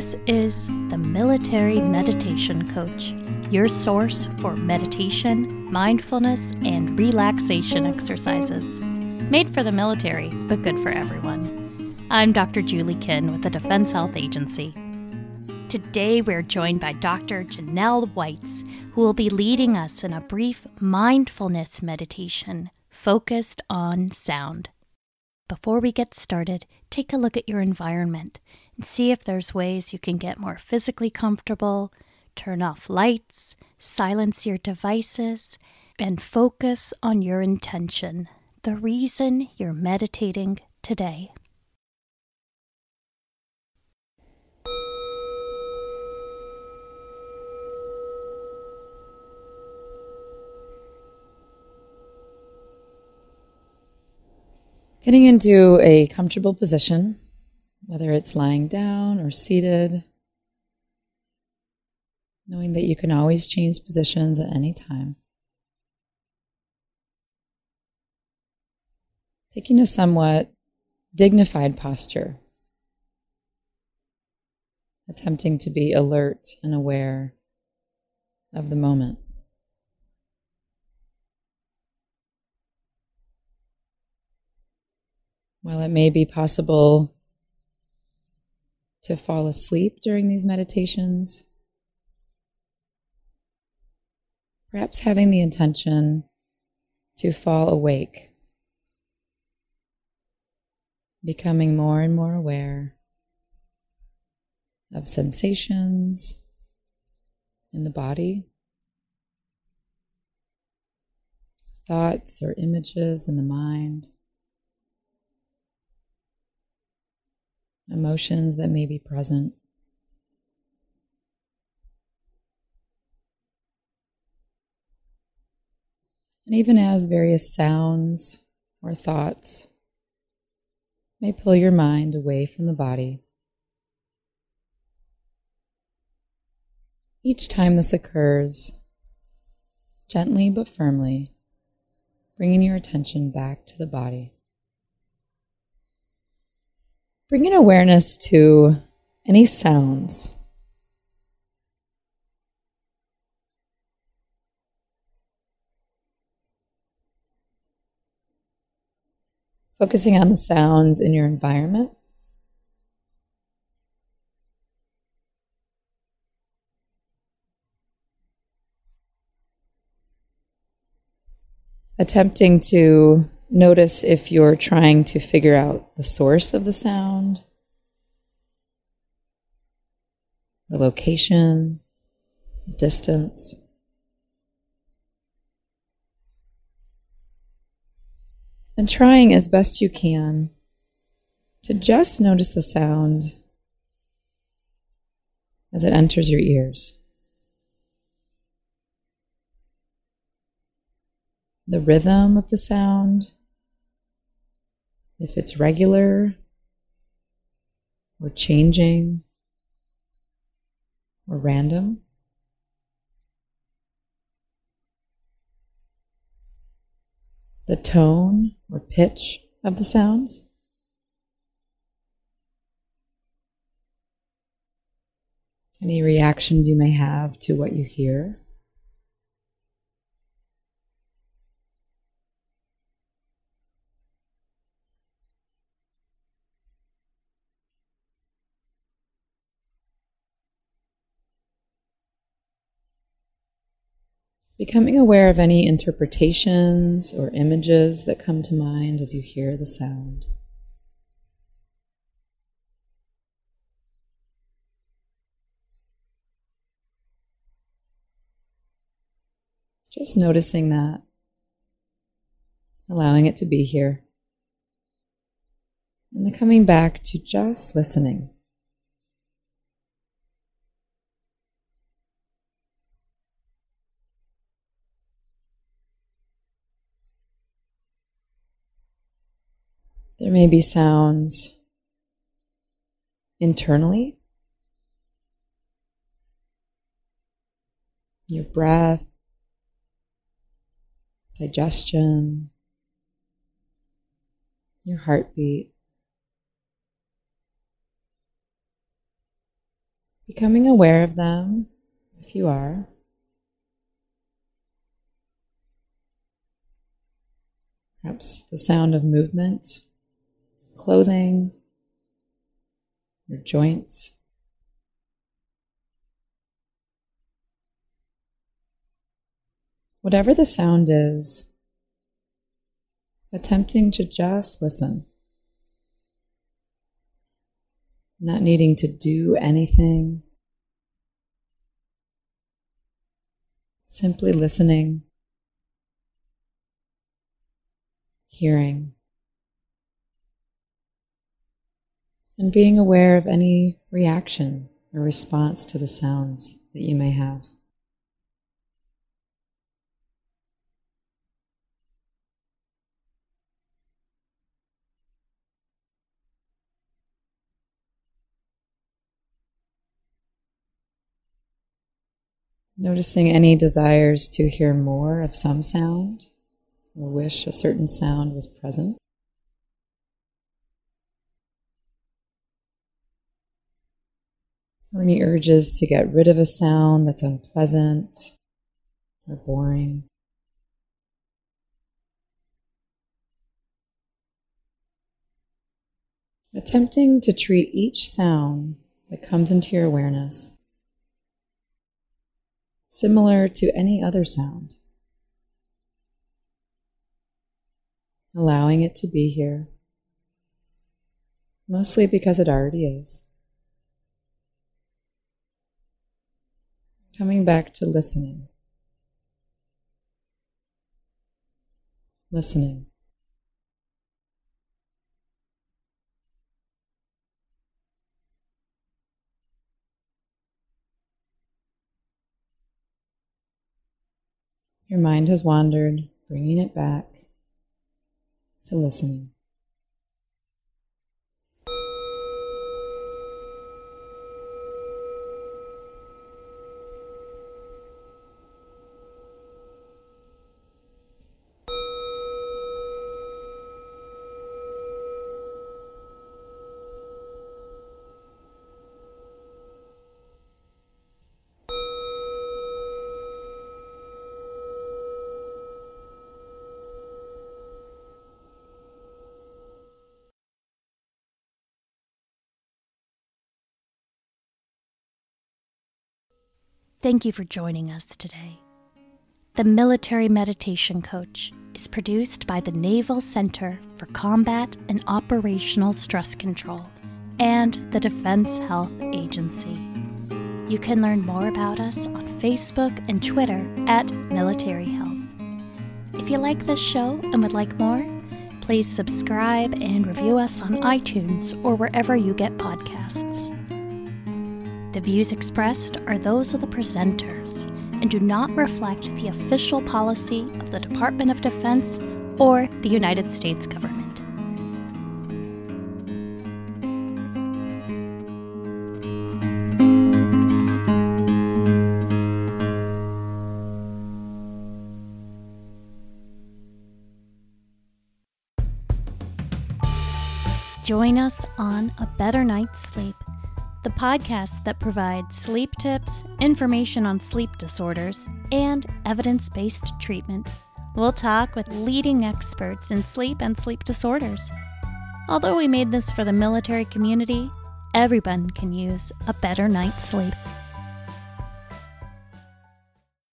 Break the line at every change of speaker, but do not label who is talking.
This is the Military Meditation Coach, your source for meditation, mindfulness, and relaxation exercises. Made for the military, but good for everyone. I'm Dr. Julie Kinn with the Defense Health Agency. Today, we're joined by Dr. Genelle Weits, who will be leading us in a brief mindfulness meditation focused on sound. Before we get started, take a look at your environment and see if there's ways you can get more physically comfortable, turn off lights, silence your devices, and focus on your intention, the reason you're meditating today.
Getting into a comfortable position, whether it's lying down or seated, knowing that you can always change positions at any time. Taking a somewhat dignified posture, attempting to be alert and aware of the moment. While it may be possible to fall asleep during these meditations, perhaps having the intention to fall awake, becoming more and more aware of sensations in the body, thoughts or images in the mind. Emotions that may be present. And even as various sounds or thoughts may pull your mind away from the body. Each time this occurs, gently but firmly, bringing your attention back to the body. Bring an awareness to any sounds. Focusing on the sounds in your environment. Attempting to Notice if you're trying to figure out the source of the sound, the location, the distance. And trying as best you can to just notice the sound as it enters your ears. The rhythm of the sound if it's regular or changing or random. The tone or pitch of the sounds. Any reactions you may have to what you hear. Becoming aware of any interpretations or images that come to mind as you hear the sound. Just noticing that, allowing it to be here, and then coming back to just listening. There may be sounds internally. Your breath, digestion, your heartbeat. Becoming aware of them, if you are. Perhaps the sound of movement, clothing, your joints. Whatever the sound is, attempting to just listen. Not needing to do anything. Simply listening, hearing, and being aware of any reaction or response to the sounds that you may have. Noticing any desires to hear more of some sound or wish a certain sound was present. Or any urges to get rid of a sound that's unpleasant or boring. Attempting to treat each sound that comes into your awareness similar to any other sound. Allowing it to be here, mostly because it already is. Coming back to listening. Listening. Your mind has wandered, bringing it back to listening.
Thank you for joining us today. The Military Meditation Coach is produced by the Naval Center for Combat and Operational Stress Control and the Defense Health Agency. You can learn more about us on Facebook and Twitter at Military Health. If you like this show and would like more, please subscribe and review us on iTunes or wherever you get podcasts. The views expressed are those of the presenters and do not reflect the official policy of the Department of Defense or the United States government. Join us on A Better Night's Sleep the podcast that provides sleep tips, information on sleep disorders, and evidence based treatment. We'll talk with leading experts in sleep and sleep disorders. Although we made this for the military community, everyone can use a better night's sleep.